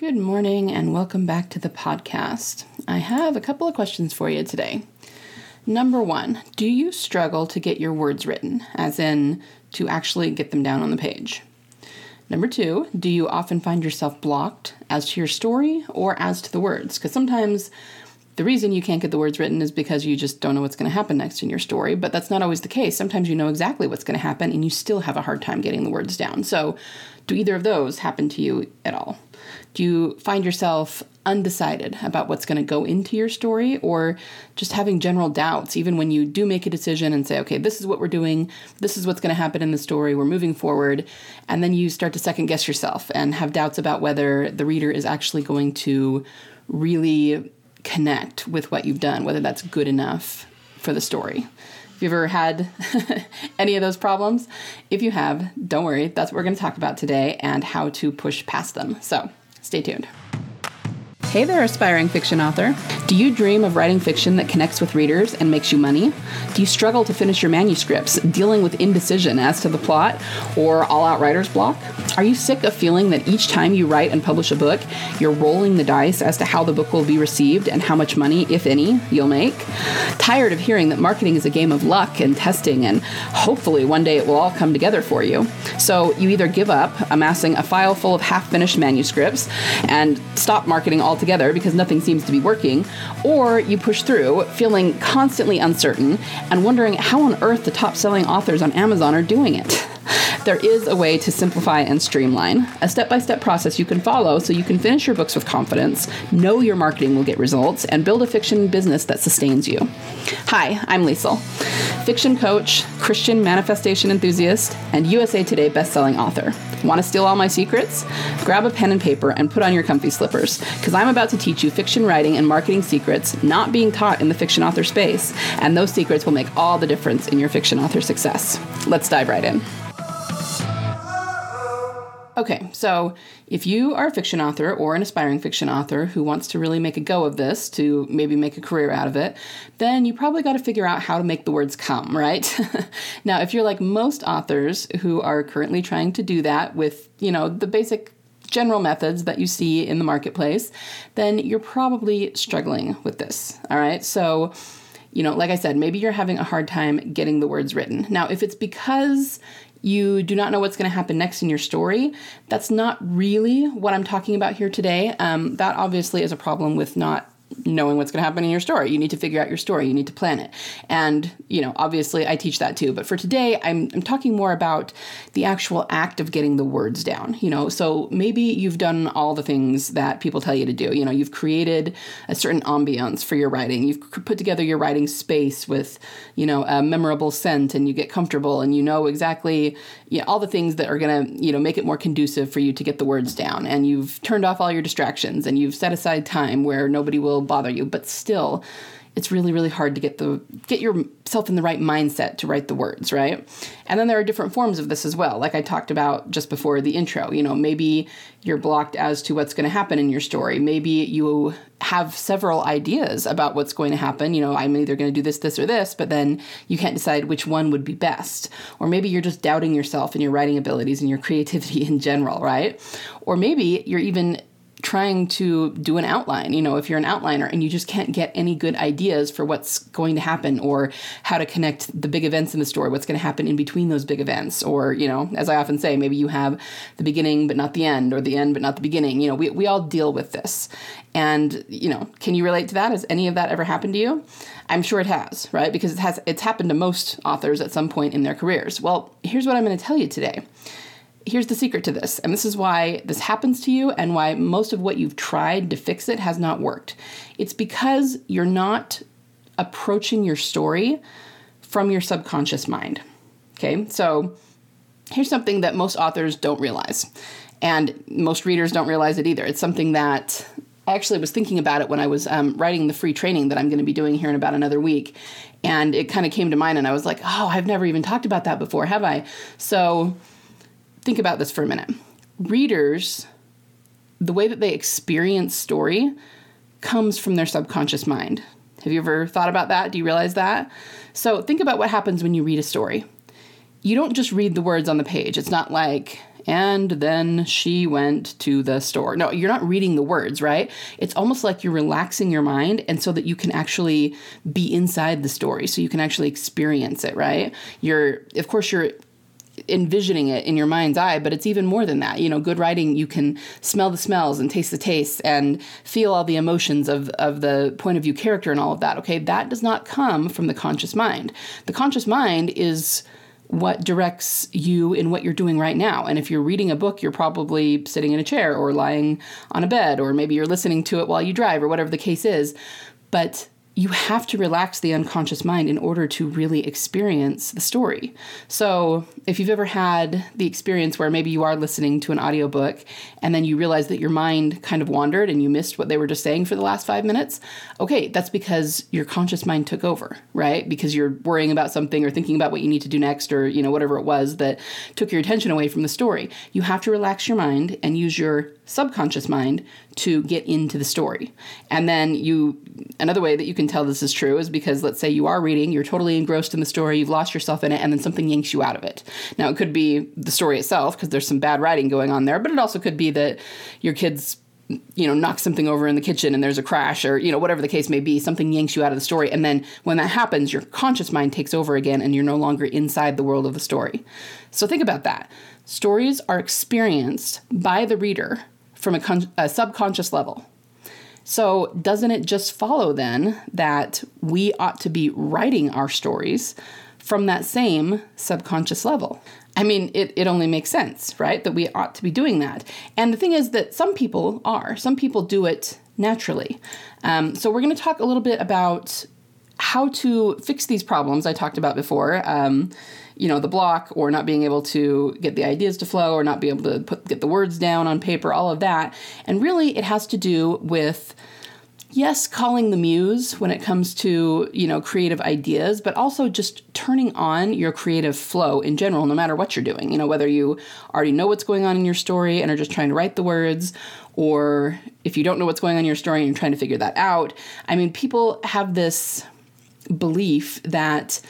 Good morning and welcome back to the podcast. I have a couple of questions for you today. Number one, do you struggle to get your words written, as in to actually get them down on the page? Number two, do you often find yourself blocked as to your story or as to the words? Because sometimes the reason you can't get the words written is because you just don't know what's going to happen next in your story, but that's not always the case. Sometimes you know exactly what's going to happen and you still have a hard time getting the words down. So, do either of those happen to you at all? Do you find yourself undecided about what's going to go into your story or just having general doubts, even when you do make a decision and say, okay, this is what we're doing, this is what's going to happen in the story, we're moving forward, and then you start to second guess yourself and have doubts about whether the reader is actually going to really connect with what you've done, whether that's good enough for the story. Have you ever had any of those problems? If you have, don't worry, that's what we're going to talk about today and how to push past them. So, Stay tuned. Hey there, aspiring fiction author. Do you dream of writing fiction that connects with readers and makes you money? Do you struggle to finish your manuscripts, dealing with indecision as to the plot or all out writer's block? Are you sick of feeling that each time you write and publish a book, you're rolling the dice as to how the book will be received and how much money, if any, you'll make? Tired of hearing that marketing is a game of luck and testing and hopefully one day it will all come together for you? So you either give up amassing a file full of half finished manuscripts and stop marketing altogether altogether because nothing seems to be working, or you push through feeling constantly uncertain and wondering how on earth the top selling authors on Amazon are doing it. There is a way to simplify and streamline, a step by step process you can follow so you can finish your books with confidence, know your marketing will get results, and build a fiction business that sustains you. Hi, I'm Liesl, fiction coach, Christian manifestation enthusiast, and USA Today bestselling author. Want to steal all my secrets? Grab a pen and paper and put on your comfy slippers, because I'm about to teach you fiction writing and marketing secrets not being taught in the fiction author space, and those secrets will make all the difference in your fiction author success. Let's dive right in. Okay, so if you are a fiction author or an aspiring fiction author who wants to really make a go of this to maybe make a career out of it, then you probably got to figure out how to make the words come, right? now, if you're like most authors who are currently trying to do that with, you know, the basic general methods that you see in the marketplace, then you're probably struggling with this, all right? So, you know, like I said, maybe you're having a hard time getting the words written. Now, if it's because you do not know what's going to happen next in your story. That's not really what I'm talking about here today. Um, that obviously is a problem with not knowing what's going to happen in your story. You need to figure out your story. You need to plan it. And, you know, obviously I teach that too. But for today, I'm, I'm talking more about the actual act of getting the words down, you know. So maybe you've done all the things that people tell you to do. You know, you've created a certain ambiance for your writing. You've put together your writing space with, you know, a memorable scent and you get comfortable and you know exactly you know, all the things that are going to, you know, make it more conducive for you to get the words down. And you've turned off all your distractions and you've set aside time where nobody will will bother you, but still it's really really hard to get the get yourself in the right mindset to write the words right? And then there are different forms of this as well like i talked about just before the intro you know maybe you're blocked as to what's going to happen in your story. Maybe you have several ideas about what's going to happen you know i'm either going to do this this or this but then you can't decide which one would be best. Or maybe you're just doubting yourself and your writing abilities and your creativity in general right? Or maybe you're even trying to do an outline, you know, if you're an outliner and you just can't get any good ideas for what's going to happen or how to connect the big events in the story, what's going to happen in between those big events. Or, you know, as I often say, maybe you have the beginning but not the end, or the end but not the beginning. You know, we, we all deal with this. And, you know, can you relate to that? Has any of that ever happened to you? I'm sure it has, right? Because it has it's happened to most authors at some point in their careers. Well, here's what I'm going to tell you today here's the secret to this, and this is why this happens to you and why most of what you've tried to fix it has not worked. It's because you're not approaching your story from your subconscious mind. Okay, so here's something that most authors don't realize, and most readers don't realize it either. It's something that I actually was thinking about it when I was um, writing the free training that I'm going to be doing here in about another week. And it kind of came to mind, and I was like, oh, I've never even talked about that before, have I? So, think about this for a minute. Readers, the way that they experience story comes from their subconscious mind. Have you ever thought about that? Do you realize that? So think about what happens when you read a story. You don't just read the words on the page. It's not like and then she went to the store. No, you're not reading the words, right? It's almost like you're relaxing your mind and so that you can actually be inside the story, so you can actually experience it, right? You're, of course, you're envisioning it in your mind's eye, but it's even more than that. You know, good writing, you can smell the smells and taste the tastes and feel all the emotions of, of the point of view character and all of that. Okay, that does not come from the conscious mind. The conscious mind is what directs you in what you're doing right now. And if you're reading a book, you're probably sitting in a chair or lying on a bed, or maybe you're listening to it while you drive, or whatever the case is. But you have to relax the unconscious mind in order to really experience the story. So, if you've ever had the experience where maybe you are listening to an audiobook and then you realize that your mind kind of wandered and you missed what they were just saying for the last 5 minutes, okay, that's because your conscious mind took over, right? Because you're worrying about something or thinking about what you need to do next or, you know, whatever it was that took your attention away from the story. You have to relax your mind and use your subconscious mind to get into the story. And then you, another way that you can tell this is true is because let's say you are reading, you're totally engrossed in the story, you've lost yourself in it, and then something yanks you out of it. Now, it could be the story itself, because there's some bad writing going on there, but it also could be that your kids you know knock something over in the kitchen and there's a crash or you know whatever the case may be something yanks you out of the story and then when that happens your conscious mind takes over again and you're no longer inside the world of the story so think about that stories are experienced by the reader from a, con- a subconscious level. So, doesn't it just follow then that we ought to be writing our stories from that same subconscious level? I mean, it, it only makes sense, right? That we ought to be doing that. And the thing is that some people are, some people do it naturally. Um, so, we're going to talk a little bit about how to fix these problems I talked about before. Um, you know the block or not being able to get the ideas to flow or not be able to put get the words down on paper all of that and really it has to do with yes calling the muse when it comes to you know creative ideas but also just turning on your creative flow in general no matter what you're doing you know whether you already know what's going on in your story and are just trying to write the words or if you don't know what's going on in your story and you're trying to figure that out i mean people have this belief that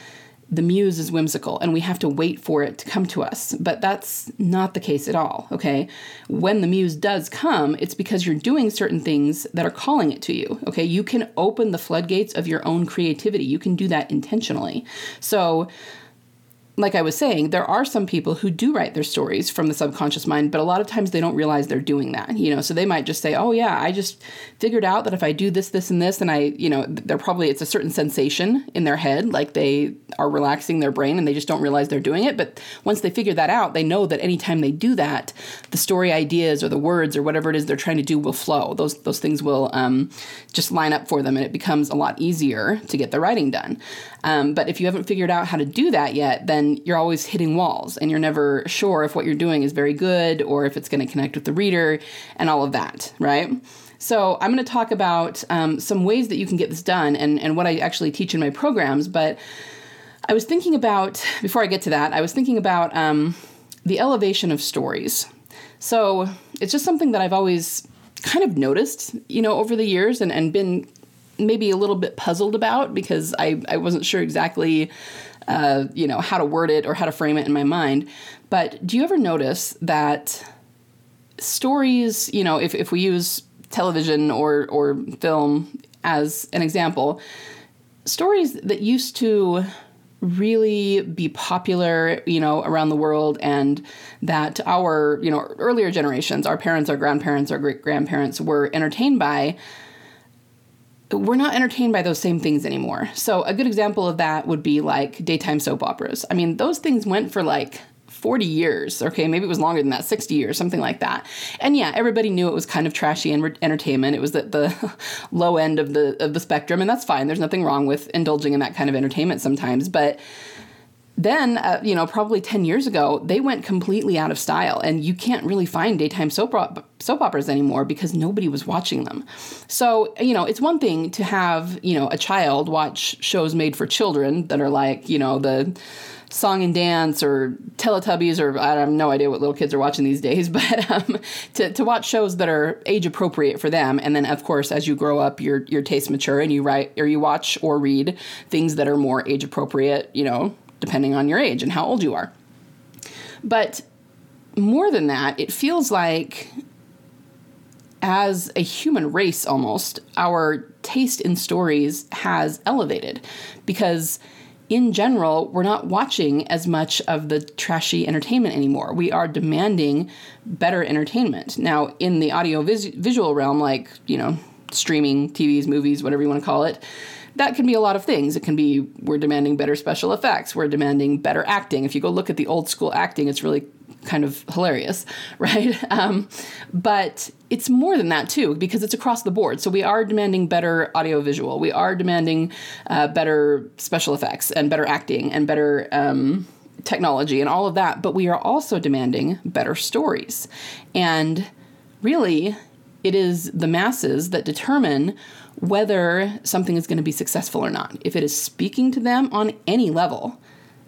the muse is whimsical and we have to wait for it to come to us. But that's not the case at all, okay? When the muse does come, it's because you're doing certain things that are calling it to you, okay? You can open the floodgates of your own creativity. You can do that intentionally. So, like I was saying, there are some people who do write their stories from the subconscious mind, but a lot of times they don't realize they're doing that. You know, so they might just say, "Oh yeah, I just figured out that if I do this, this, and this, and I, you know, they're probably it's a certain sensation in their head, like they are relaxing their brain and they just don't realize they're doing it. But once they figure that out, they know that anytime they do that, the story ideas or the words or whatever it is they're trying to do will flow. Those those things will um, just line up for them, and it becomes a lot easier to get the writing done. Um, but if you haven't figured out how to do that yet, then you're always hitting walls and you're never sure if what you're doing is very good or if it's going to connect with the reader and all of that, right? So, I'm going to talk about um, some ways that you can get this done and, and what I actually teach in my programs. But I was thinking about, before I get to that, I was thinking about um, the elevation of stories. So, it's just something that I've always kind of noticed, you know, over the years and, and been maybe a little bit puzzled about because I, I wasn't sure exactly uh, you know how to word it or how to frame it in my mind. But do you ever notice that stories you know if, if we use television or or film as an example stories that used to really be popular, you know, around the world and that our, you know, earlier generations, our parents, our grandparents, our great grandparents were entertained by we're not entertained by those same things anymore. So, a good example of that would be like daytime soap operas. I mean, those things went for like 40 years, okay, maybe it was longer than that, 60 years, something like that. And yeah, everybody knew it was kind of trashy and entertainment. It was at the low end of the of the spectrum, and that's fine. There's nothing wrong with indulging in that kind of entertainment sometimes, but then, uh, you know, probably 10 years ago, they went completely out of style, and you can't really find daytime soap, op- soap operas anymore because nobody was watching them. So, you know, it's one thing to have, you know, a child watch shows made for children that are like, you know, the song and dance or Teletubbies, or I have no idea what little kids are watching these days, but um, to, to watch shows that are age appropriate for them. And then, of course, as you grow up, your, your tastes mature and you write or you watch or read things that are more age appropriate, you know, depending on your age and how old you are. But more than that, it feels like as a human race almost, our taste in stories has elevated because in general, we're not watching as much of the trashy entertainment anymore. We are demanding better entertainment. Now, in the audio vis- visual realm, like, you know, streaming, TVs, movies, whatever you want to call it, that can be a lot of things. It can be we're demanding better special effects, we're demanding better acting. If you go look at the old school acting, it's really kind of hilarious, right? Um, but it's more than that too, because it's across the board. So we are demanding better audiovisual, we are demanding uh, better special effects and better acting and better. Um, technology and all of that, but we are also demanding better stories. And really, it is the masses that determine whether something is going to be successful or not. If it is speaking to them on any level,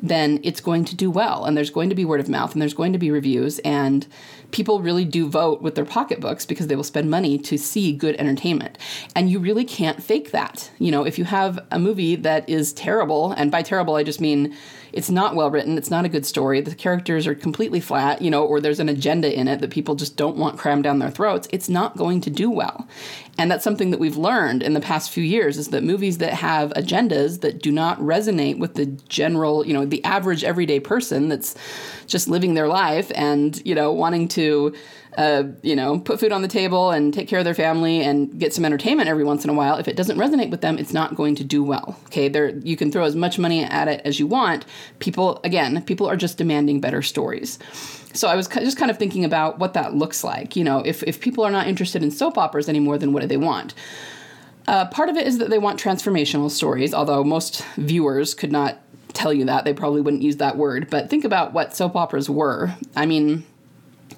then it's going to do well and there's going to be word of mouth and there's going to be reviews and people really do vote with their pocketbooks because they will spend money to see good entertainment and you really can't fake that you know if you have a movie that is terrible and by terrible i just mean it's not well written, it's not a good story, the characters are completely flat, you know, or there's an agenda in it that people just don't want crammed down their throats, it's not going to do well. And that's something that we've learned in the past few years is that movies that have agendas that do not resonate with the general, you know, the average everyday person that's just living their life and, you know, wanting to uh, you know, put food on the table and take care of their family and get some entertainment every once in a while, if it doesn't resonate with them, it's not going to do well. Okay, there you can throw as much money at it as you want. People, again, people are just demanding better stories. So I was just kind of thinking about what that looks like. You know, if if people are not interested in soap operas anymore, then what do they want? Uh, part of it is that they want transformational stories, although most viewers could not tell you that. They probably wouldn't use that word. But think about what soap operas were. I mean,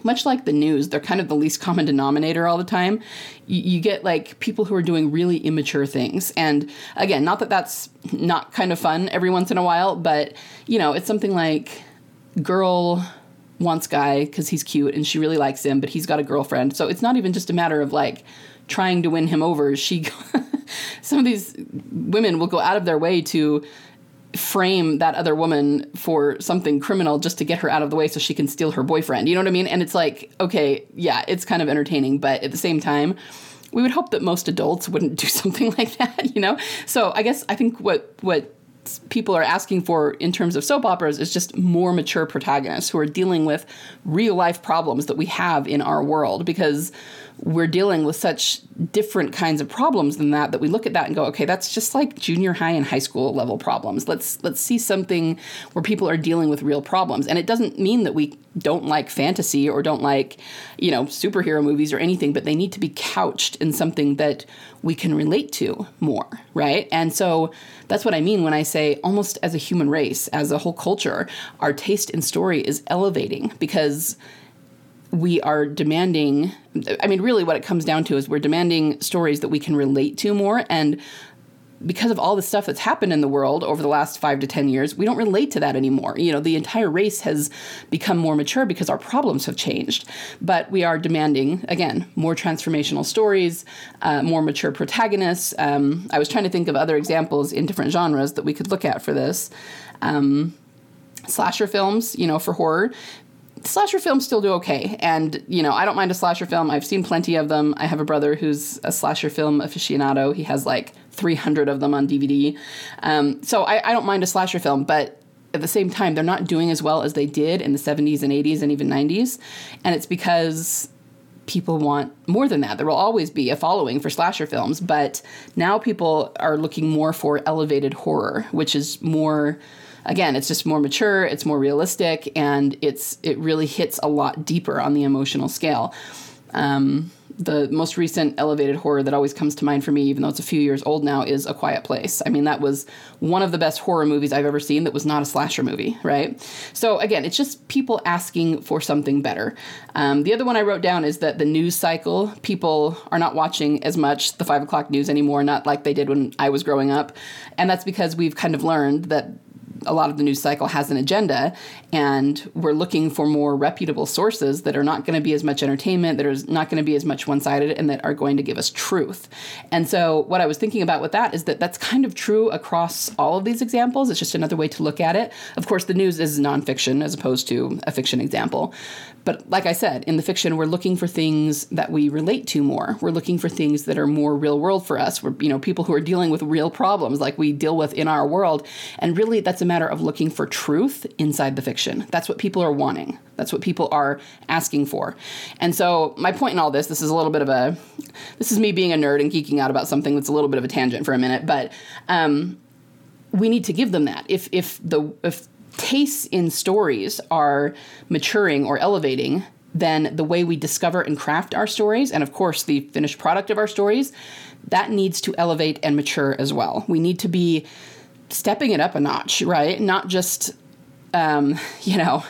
much like the news, they're kind of the least common denominator all the time. You, you, get like people who are doing really immature things. And again, not that that's not kind of fun every once in a while, but you know, it's something like girl wants guy because he's cute and she really likes him, but he's got a girlfriend. So it's not even just a matter of like trying to win him over. She, some of these women will go out of their way to frame that other woman for something criminal just to get her out of the way so she can steal her boyfriend. You know what I mean? And it's like, okay, yeah, it's kind of entertaining, but at the same time, we would hope that most adults wouldn't do something like that, you know? So I guess I think what what people are asking for in terms of soap operas is just more mature protagonists who are dealing with real life problems that we have in our world because we're dealing with such different kinds of problems than that that we look at that and go okay that's just like junior high and high school level problems. Let's let's see something where people are dealing with real problems. And it doesn't mean that we don't like fantasy or don't like you know superhero movies or anything but they need to be couched in something that we can relate to more right? And so that's what i mean when i say almost as a human race as a whole culture our taste in story is elevating because we are demanding i mean really what it comes down to is we're demanding stories that we can relate to more and because of all the stuff that's happened in the world over the last five to 10 years, we don't relate to that anymore. You know, the entire race has become more mature because our problems have changed. But we are demanding, again, more transformational stories, uh, more mature protagonists. Um, I was trying to think of other examples in different genres that we could look at for this. Um, slasher films, you know, for horror, slasher films still do okay. And, you know, I don't mind a slasher film. I've seen plenty of them. I have a brother who's a slasher film aficionado. He has like 300 of them on DVD. Um, so I, I don't mind a slasher film, but at the same time, they're not doing as well as they did in the 70s and 80s and even 90s. And it's because people want more than that. There will always be a following for slasher films, but now people are looking more for elevated horror, which is more again, it's just more mature, it's more realistic, and it's it really hits a lot deeper on the emotional scale. Um, the most recent elevated horror that always comes to mind for me, even though it's a few years old now, is A Quiet Place. I mean, that was one of the best horror movies I've ever seen that was not a slasher movie, right? So, again, it's just people asking for something better. Um, the other one I wrote down is that the news cycle, people are not watching as much the five o'clock news anymore, not like they did when I was growing up. And that's because we've kind of learned that a lot of the news cycle has an agenda, and we're looking for more reputable sources that are not going to be as much entertainment, that are not going to be as much one sided, and that are going to give us truth. And so, what I was thinking about with that is that that's kind of true across all of these examples. It's just another way to look at it. Of course, the news is nonfiction as opposed to a fiction example. But like I said, in the fiction, we're looking for things that we relate to more. We're looking for things that are more real world for us. We're, you know, people who are dealing with real problems like we deal with in our world. And really, that's a matter of looking for truth inside the fiction. That's what people are wanting. That's what people are asking for. And so, my point in all this, this is a little bit of a, this is me being a nerd and geeking out about something that's a little bit of a tangent for a minute, but um, we need to give them that. If if the if tastes in stories are maturing or elevating, then the way we discover and craft our stories, and of course the finished product of our stories, that needs to elevate and mature as well. We need to be stepping it up a notch, right? Not just, um, you know,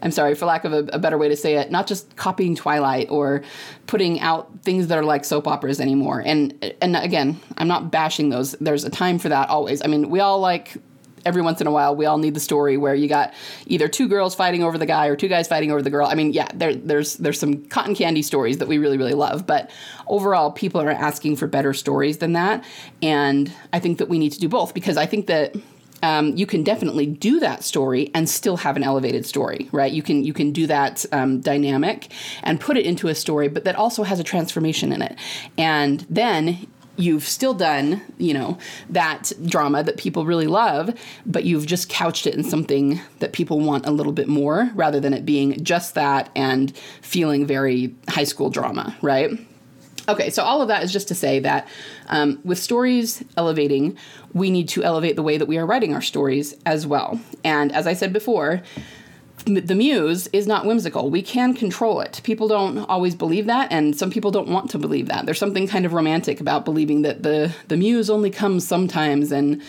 I'm sorry, for lack of a, a, better way to say it, not just copying Twilight or putting out things that are like soap operas anymore. And and again, I'm not bashing those. There's a time for that always. I mean, we all like every once in a while we all need the story where you got either two girls fighting over the guy or two guys fighting over the girl. I mean, yeah, there, there's there's some cotton candy stories that we really really love, but overall people are asking for better stories than that, and I think that we need to do both because I think that. Um, you can definitely do that story and still have an elevated story, right? You can you can do that um, dynamic and put it into a story, but that also has a transformation in it, and then you've still done, you know, that drama that people really love, but you've just couched it in something that people want a little bit more rather than it being just that and feeling very high school drama, right? Okay, so all of that is just to say that um, with stories elevating, we need to elevate the way that we are writing our stories as well. And as I said before, the muse is not whimsical. We can control it. People don't always believe that, and some people don't want to believe that. There's something kind of romantic about believing that the the muse only comes sometimes, and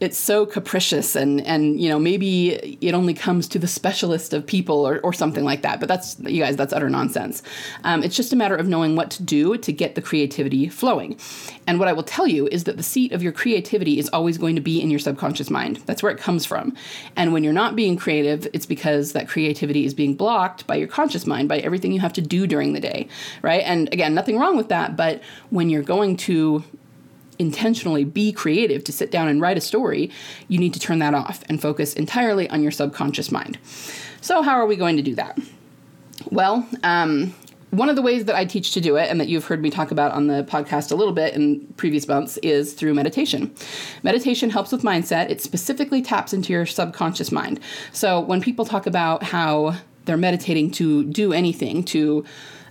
it's so capricious and and you know maybe it only comes to the specialist of people or, or something like that but that's you guys that's utter nonsense. Um, it's just a matter of knowing what to do to get the creativity flowing. And what i will tell you is that the seat of your creativity is always going to be in your subconscious mind. That's where it comes from. And when you're not being creative it's because that creativity is being blocked by your conscious mind by everything you have to do during the day right? And again nothing wrong with that but when you're going to intentionally be creative to sit down and write a story, you need to turn that off and focus entirely on your subconscious mind. So, how are we going to do that? Well, um, one of the ways that I teach to do it, and that you've heard me talk about on the podcast a little bit in previous months, is through meditation. Meditation helps with mindset, it specifically taps into your subconscious mind. So, when people talk about how they're meditating to do anything, to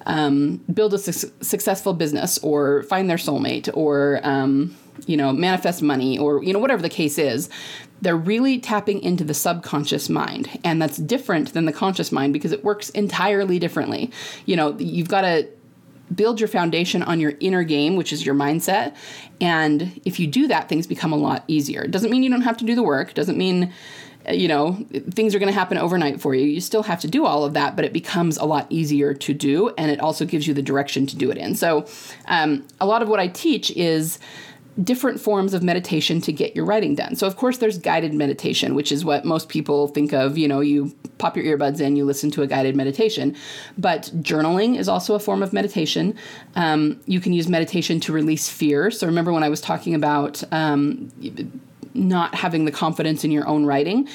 um, build a su- successful business or find their soulmate or um, you know manifest money or you know whatever the case is they're really tapping into the subconscious mind. And that's different than the conscious mind because it works entirely differently. You know you've got to build your foundation on your inner game which is your mindset. And if you do that things become a lot easier. It doesn't mean you don't have to do the work. Doesn't mean you know, things are going to happen overnight for you. You still have to do all of that, but it becomes a lot easier to do, and it also gives you the direction to do it in. So, um, a lot of what I teach is different forms of meditation to get your writing done. So, of course, there's guided meditation, which is what most people think of. You know, you pop your earbuds in, you listen to a guided meditation. But journaling is also a form of meditation. Um, you can use meditation to release fear. So, remember when I was talking about um, not having the confidence in your own writing.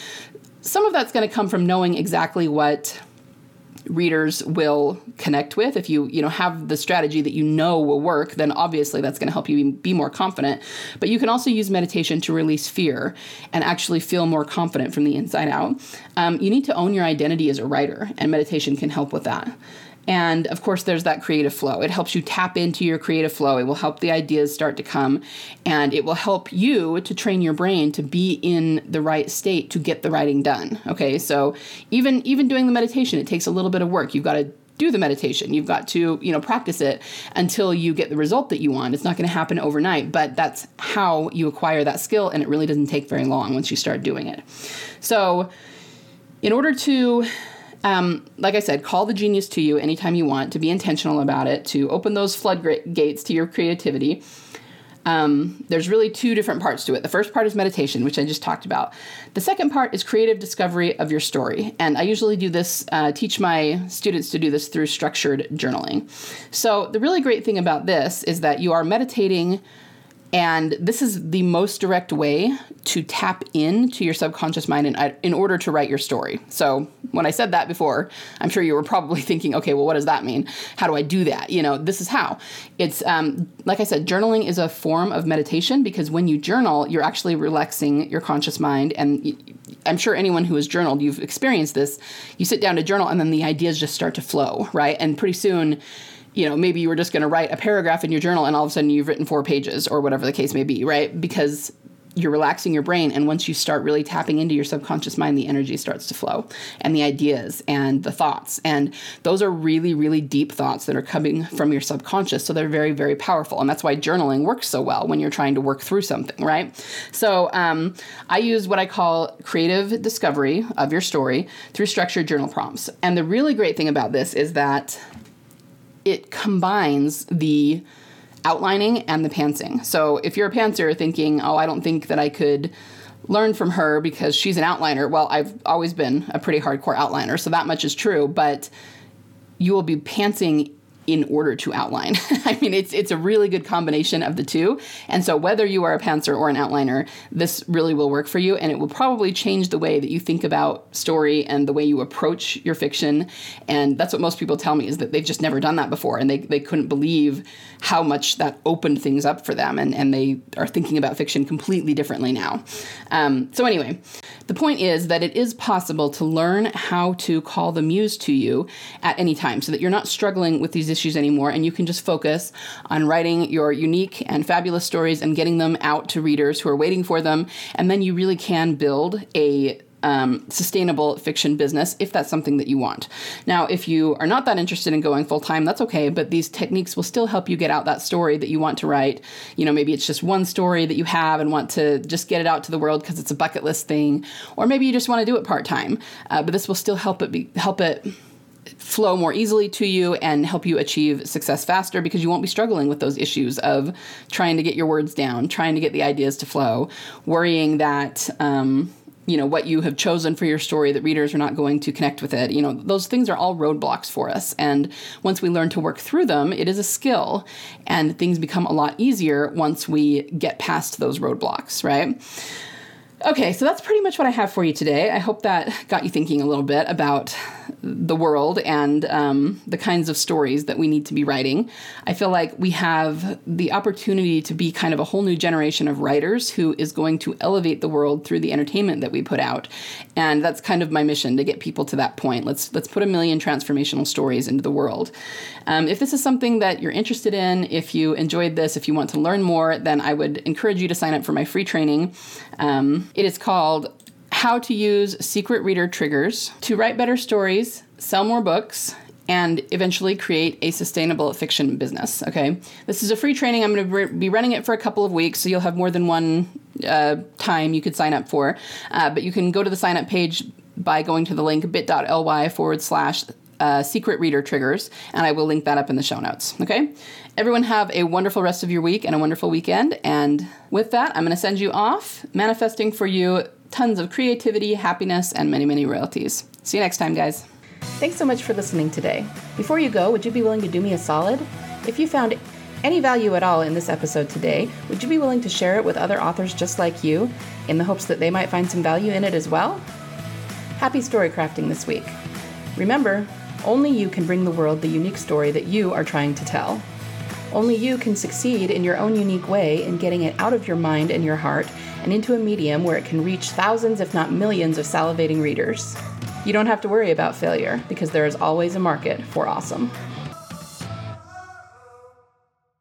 Some of that's going to come from knowing exactly what readers will connect with. If you you know have the strategy that you know will work then obviously that's going to help you be more confident. But you can also use meditation to release fear and actually feel more confident from the inside out. Um, you need to own your identity as a writer and meditation can help with that and of course, there's that creative flow. It helps you tap into your creative flow. It will help the ideas start to come, and it will help you to train your brain to be in the right state to get the writing done. Okay, so even even doing the meditation, it takes a little bit of work. You've got to do the meditation. You've got to, you know, practice it until you get the result that you want. It's not going to happen overnight, but that's how you acquire that skill and it really doesn't take very long once you start doing it. So, in order to um, like I said, call the genius to you anytime you want, to be intentional about it, to open those floodgates to your creativity. Um, there's really two different parts to it. The first part is meditation, which I just talked about. The second part is creative discovery of your story. And I usually do this, uh, teach my students to do this through structured journaling. So, the really great thing about this is that you are meditating and this is the most direct way to tap into your subconscious mind in, in order to write your story. So, when I said that before, I'm sure you were probably thinking, okay, well, what does that mean? How do I do that? You know, this is how. It's, um, like I said, journaling is a form of meditation because when you journal, you're actually relaxing your conscious mind. And I'm sure anyone who has journaled, you've experienced this. You sit down to journal, and then the ideas just start to flow, right? And pretty soon, you know, maybe you were just going to write a paragraph in your journal and all of a sudden you've written four pages or whatever the case may be, right? Because you're relaxing your brain and once you start really tapping into your subconscious mind the energy starts to flow and the ideas and the thoughts and those are really really deep thoughts that are coming from your subconscious so they're very very powerful and that's why journaling works so well when you're trying to work through something right so um, i use what i call creative discovery of your story through structured journal prompts and the really great thing about this is that it combines the outlining and the pantsing. So if you're a pantser thinking, oh, I don't think that I could learn from her because she's an outliner, well, I've always been a pretty hardcore outliner, so that much is true, but you will be pantsing in order to outline. I mean, it's it's a really good combination of the two. And so whether you are a pantser or an outliner, this really will work for you and it will probably change the way that you think about story and the way you approach your fiction. And that's what most people tell me is that they've just never done that before and they, they couldn't believe how much that opened things up for them and, and they are thinking about fiction completely differently now. Um, so anyway, the point is that it is possible to learn how to call the muse to you at any time so that you're not struggling with these issues anymore and you can just focus on writing your unique and fabulous stories and getting them out to readers who are waiting for them. And then you really can build a um, sustainable fiction business if that's something that you want. Now, if you are not that interested in going full time, that's okay, but these techniques will still help you get out that story that you want to write. You know, maybe it's just one story that you have and want to just get it out to the world because it's a bucket list thing, or maybe you just want to do it part time. Uh, but this will still help it be, help it flow more easily to you and help you achieve success faster because you won't be struggling with those issues of trying to get your words down, trying to get the ideas to flow, worrying that um, you know what you have chosen for your story that readers are not going to connect with it. You know those things are all roadblocks for us. And once we learn to work through them it is a skill. And things become a lot easier once we get past those roadblocks right Okay, so that's pretty much what I have for you today. I hope that got you thinking a little bit about the world and um, the kinds of stories that we need to be writing. I feel like we have the opportunity to be kind of a whole new generation of writers who is going to elevate the world through the entertainment that we put out, and that's kind of my mission to get people to that point. Let's let's put a million transformational stories into the world. Um, if this is something that you're interested in, if you enjoyed this, if you want to learn more, then I would encourage you to sign up for my free training. Um, it is called How to Use Secret Reader Triggers to Write Better Stories, Sell More Books, and eventually create a sustainable fiction business. Okay, this is a free training. I'm going to be running it for a couple of weeks, so you'll have more than one uh, time you could sign up for. Uh, but you can go to the sign up page by going to the link bit.ly forward slash uh, secret reader triggers, and I will link that up in the show notes. Okay? Everyone have a wonderful rest of your week and a wonderful weekend. And with that, I'm going to send you off, manifesting for you tons of creativity, happiness, and many, many royalties. See you next time, guys. Thanks so much for listening today. Before you go, would you be willing to do me a solid? If you found any value at all in this episode today, would you be willing to share it with other authors just like you in the hopes that they might find some value in it as well? Happy story crafting this week. Remember, only you can bring the world the unique story that you are trying to tell. Only you can succeed in your own unique way in getting it out of your mind and your heart and into a medium where it can reach thousands, if not millions, of salivating readers. You don't have to worry about failure because there is always a market for awesome.